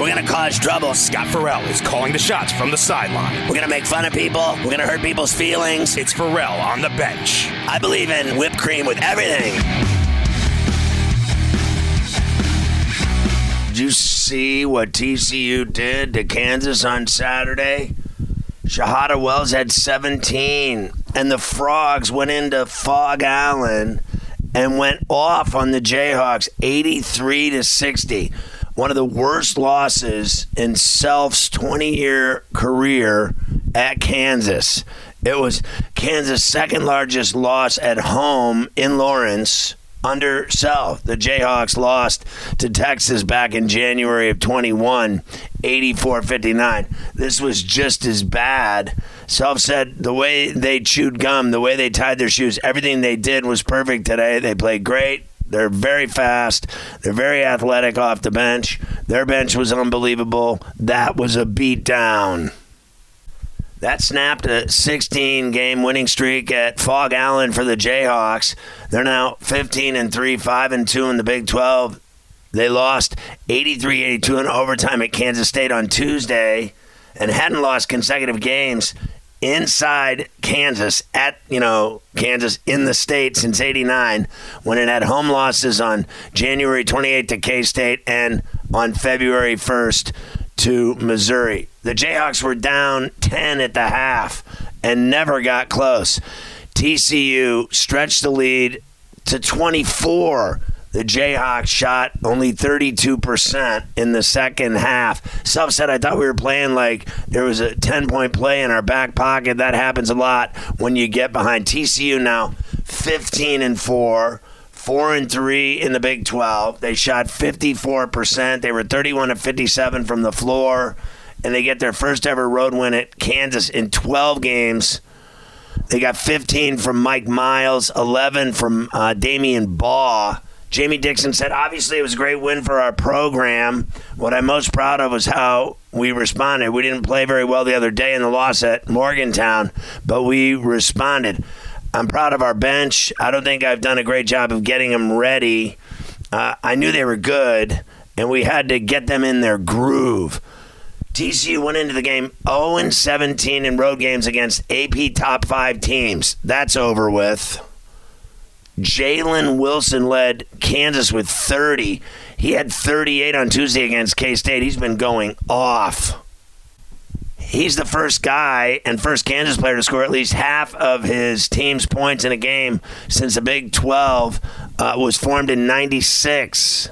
We're gonna cause trouble. Scott Farrell is calling the shots from the sideline. We're gonna make fun of people. We're gonna hurt people's feelings. It's Farrell on the bench. I believe in whipped cream with everything. Did you see what TCU did to Kansas on Saturday? Shahada Wells had 17, and the Frogs went into Phog Allen and went off on the Jayhawks 83 to 60 one of the worst losses in Self's 20 year career at Kansas. It was Kansas' second largest loss at home in Lawrence under Self. The Jayhawks lost to Texas back in January of 21, 84 59. This was just as bad. Self said the way they chewed gum, the way they tied their shoes, everything they did was perfect today. They played great. They're very fast. They're very athletic off the bench. Their bench was unbelievable. That was a beat down. That snapped a 16 game winning streak at Phog Allen for the Jayhawks. They're now 15 and 3, 5 and 2 in the Big 12. They lost 83 82 in overtime at Kansas State on Tuesday and hadn't lost consecutive games inside Kansas at you know Kansas in the state since 89 when it had home losses on January 28th to K-State and on February 1st to Missouri. The Jayhawks were down 10 at the half and never got close. TCU stretched the lead to 24 the Jayhawks shot only 32% in the second half. Self said, I thought we were playing like there was a 10 point play in our back pocket. That happens a lot when you get behind TCU now 15 and 4. Four and three in the Big 12. They shot 54%. They were 31 of 57 from the floor, and they get their first ever road win at Kansas in 12 games. They got 15 from Mike Miles, 11 from uh, Damion Baugh. Jamie Dixon said, obviously, it was a great win for our program. What I'm most proud of was how we responded. We didn't play very well the other day in the loss at Morgantown, but we responded. I'm proud of our bench. I don't think I've done a great job of getting them ready. Uh, I knew they were good, and we had to get them in their groove. TCU went into the game 0 17 in road games against AP top five teams. That's over with. Jalen Wilson led Kansas with 30. He had 38 on Tuesday against K State. He's been going off. He's the first guy and first Kansas player to score at least half of his team's points in a game since the Big 12 uh, was formed in 96.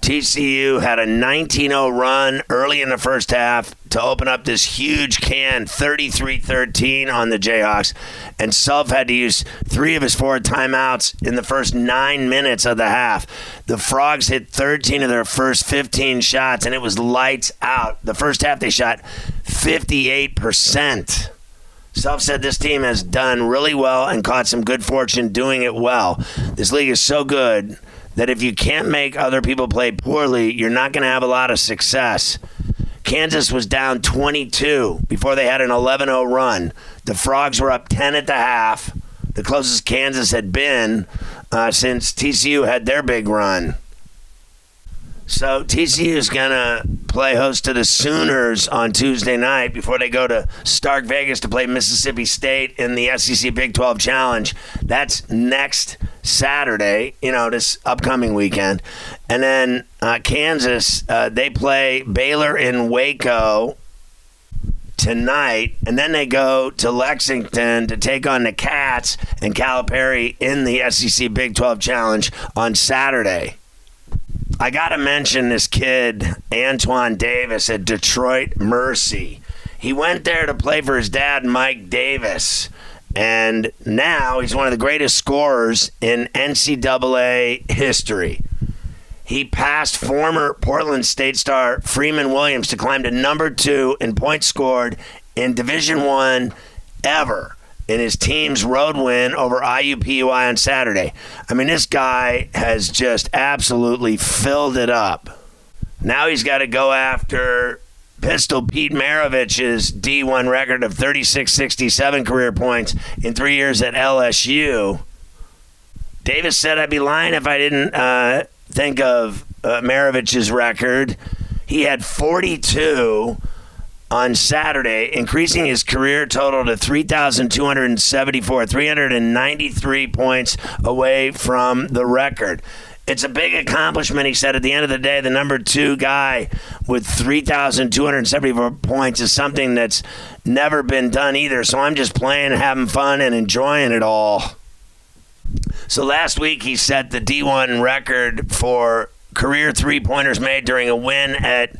TCU had a 19 0 run early in the first half to open up this huge can 33 13 on the Jayhawks. And Self had to use three of his four timeouts in the first nine minutes of the half. The Frogs hit 13 of their first 15 shots, and it was lights out. The first half, they shot 58%. Self said this team has done really well and caught some good fortune doing it well. This league is so good that if you can't make other people play poorly, you're not going to have a lot of success. Kansas was down 22 before they had an 11 0 run. The Frogs were up 10 at the half, the closest Kansas had been uh, since TCU had their big run. So TCU is going to play host to the Sooners on Tuesday night before they go to Stark Vegas to play Mississippi State in the SEC Big 12 Challenge. That's next Saturday, you know, this upcoming weekend. And then uh, Kansas, uh, they play Baylor in Waco tonight, and then they go to Lexington to take on the Cats and Calipari in the SEC Big 12 Challenge on Saturday. I got to mention this kid, Antoine Davis at Detroit Mercy. He went there to play for his dad, Mike Davis. And now he's one of the greatest scorers in NCAA history. He passed former Portland State star Freeman Williams to climb to number two in points scored in Division One ever in his team's road win over IUPUI on Saturday. I mean, this guy has just absolutely filled it up. Now he's got to go after Pistol Pete Maravich's D1 record of 3667 career points in three years at LSU. Davis said I'd be lying if I didn't uh, think of uh, Maravich's record. He had 42 on Saturday, increasing his career total to 3,274, 393 points away from the record. It's a big accomplishment, he said. At the end of the day, the number two guy with 3,274 points is something that's never been done either. So I'm just playing, having fun, and enjoying it all. So last week, he set the D1 record for career three pointers made during a win at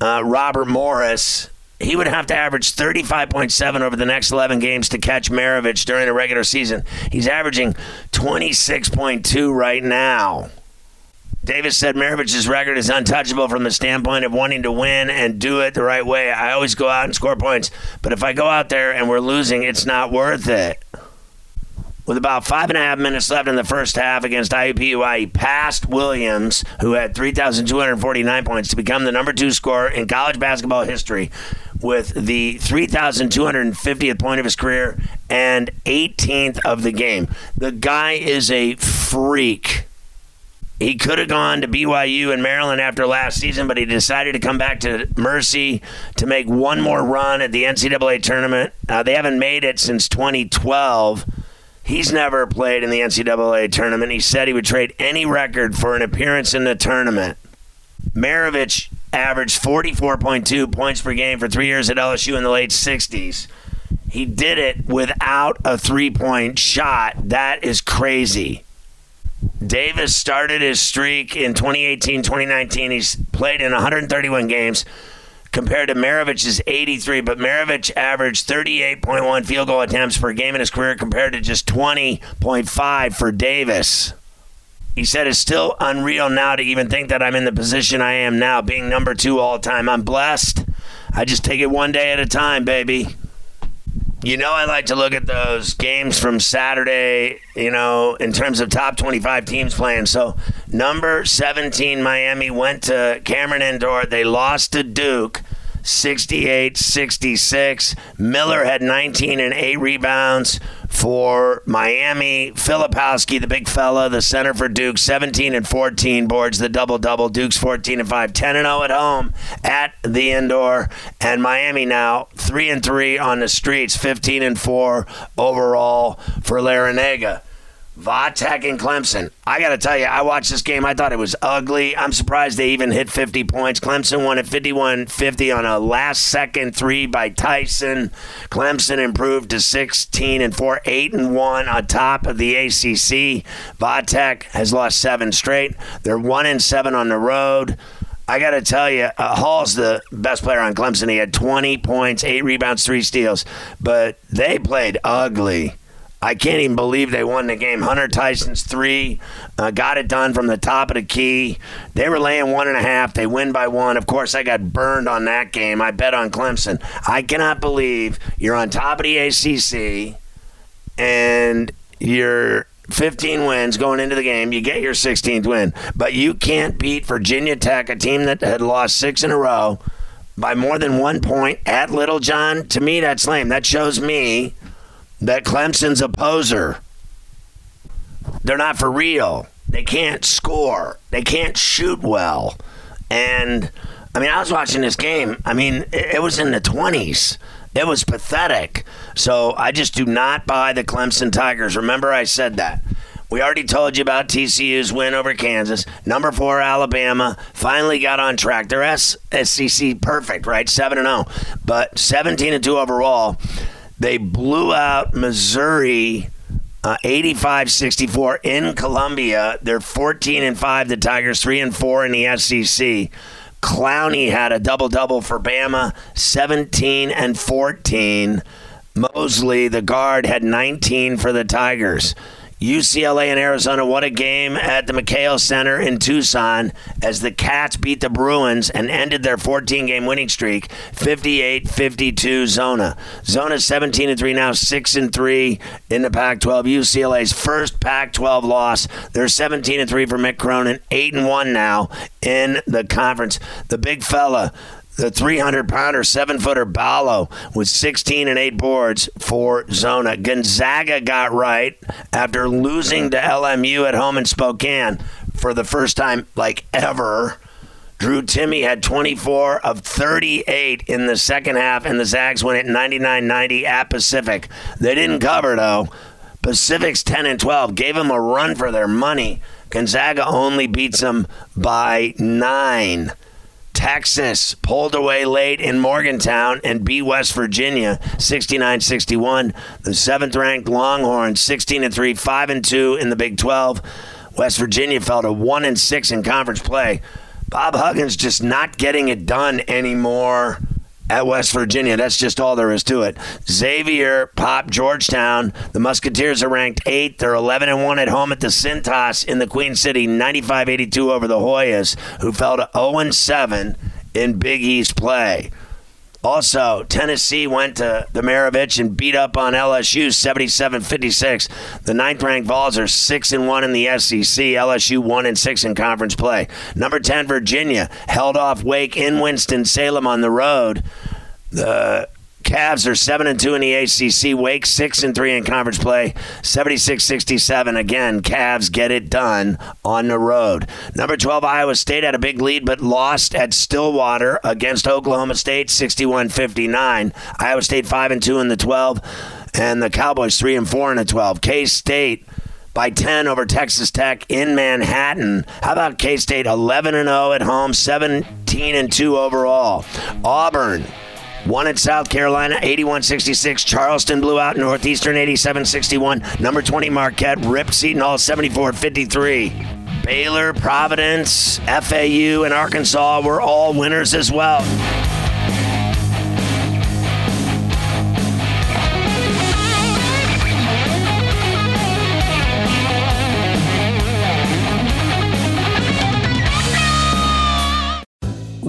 uh, Robert Morris he would have to average 35.7 over the next 11 games to catch Maravich during the regular season. He's averaging 26.2 right now. Davis said Maravich's record is untouchable from the standpoint of wanting to win and do it the right way. I always go out and score points, but if I go out there and we're losing, it's not worth it. With about five and a half minutes left in the first half against IUPUI, he passed Williams, who had 3,249 points, to become the number two scorer in college basketball history with the 3,250th point of his career and 18th of the game. The guy is a freak. He could have gone to BYU in Maryland after last season, but he decided to come back to Mercy to make one more run at the NCAA tournament. Uh, they haven't made it since 2012. He's never played in the NCAA tournament. He said he would trade any record for an appearance in the tournament. Maravich averaged 44.2 points per game for three years at LSU in the late 60s. He did it without a three point shot. That is crazy. Davis started his streak in 2018 2019. He's played in 131 games compared to Maravich's 83, but Maravich averaged 38.1 field goal attempts per game in his career compared to just 20.5 for Davis. He said it's still unreal now to even think that I'm in the position I am now, being number two all time. I'm blessed. I just take it one day at a time, baby. You know, I like to look at those games from Saturday, you know, in terms of top 25 teams playing. So, number 17, Miami went to Cameron Indoor. They lost to Duke. 68 66. Miller had 19 and 8 rebounds for Miami. Filipowski, the big fella, the center for Duke, 17 and 14 boards, the double double. Duke's 14 and 5, 10 and 0 at home at the indoor. And Miami now 3 and 3 on the streets, 15 and 4 overall for Larrañaga. Vatech and Clemson. I got to tell you, I watched this game. I thought it was ugly. I'm surprised they even hit 50 points. Clemson won at 51 50 on a last second three by Tyson. Clemson improved to 16 and 4, 8 and 1 on top of the ACC. Vatech has lost seven straight. They're 1 and 7 on the road. I got to tell you, uh, Hall's the best player on Clemson. He had 20 points, 8 rebounds, 3 steals, but they played ugly. I can't even believe they won the game. Hunter Tyson's three uh, got it done from the top of the key. They were laying one and a half. They win by one. Of course, I got burned on that game. I bet on Clemson. I cannot believe you're on top of the ACC and you're 15 wins going into the game. You get your 16th win, but you can't beat Virginia Tech, a team that had lost six in a row, by more than one point at Littlejohn. To me, that's lame. That shows me that Clemson's a poser. They're not for real. They can't score. They can't shoot well. And I mean, I was watching this game. I mean, it was in the 20s. It was pathetic. So I just do not buy the Clemson Tigers. Remember, I said that. We already told you about TCU's win over Kansas. Number four, Alabama finally got on track. They're SEC perfect, right? 7 and 0, but 17 and 2 overall. They blew out Missouri Uh, 85-64 in Columbia. They're 14 and 5 the Tigers, 3 and 4 in the SEC. Clowney had a double double for Bama, 17 and 14. Mosley, the guard, had 19 for the Tigers. UCLA and Arizona, what a game at the McKale Center in Tucson as the Cats beat the Bruins and ended their 14 game winning streak 58 52 Zona. Zona 17 and 3 now, 6 and 3 in the Pac 12. UCLA's first Pac 12 loss. They're 17 and 3 for Mick Cronin, 8 and 1 now in the conference. The big fella, the 300 pounder, seven footer Ballo with 16 and 8 boards for Zona. Gonzaga got right after losing to LMU at home in Spokane for the first time, like ever. Drew Timme had 24 of 38 in the second half, and the Zags win at 99 90 at Pacific. They didn't cover, though. Pacific's 10 and 12 gave them a run for their money. Gonzaga only beats them by nine. Texas pulled away late in Morgantown and beat West Virginia 69 61. The seventh ranked Longhorns 16 and 3, 5 and 2 in the Big 12. West Virginia fell to 1 and 6 in conference play. Bob Huggins just not getting it done anymore at West Virginia. That's just all there is to it. Xavier popped Georgetown. The Musketeers are ranked eighth. They're 11 and 1 at home at the Cintas in the Queen City, 95 82 over the Hoyas, who fell to 0 7 in Big East play. Also, Tennessee went to the Maravich and beat up on LSU 77-56. The ninth ranked Vols are 6 and 1 in the SEC. LSU 1 and 6 in conference play. Number 10 Virginia held off Wake in Winston-Salem on the road. The Cavs are 7 and 2 in the ACC. Wake 6 and 3 in conference play. 76-67 again. Cavs get it done on the road. Number 12 Iowa State had a big lead but lost at Stillwater against Oklahoma State 61-59. Iowa State 5 and 2 in the 12 and the Cowboys 3 and 4 in the 12. K-State by 10 over Texas Tech in Manhattan. How about K-State 11 and 0 at home, 17 and 2 overall. Auburn one at South Carolina, 81 66. Charleston blew out Northeastern, 87 61. Number 20, Marquette ripped Seton Hall, 74 53. Baylor, Providence, FAU, and Arkansas were all winners as well.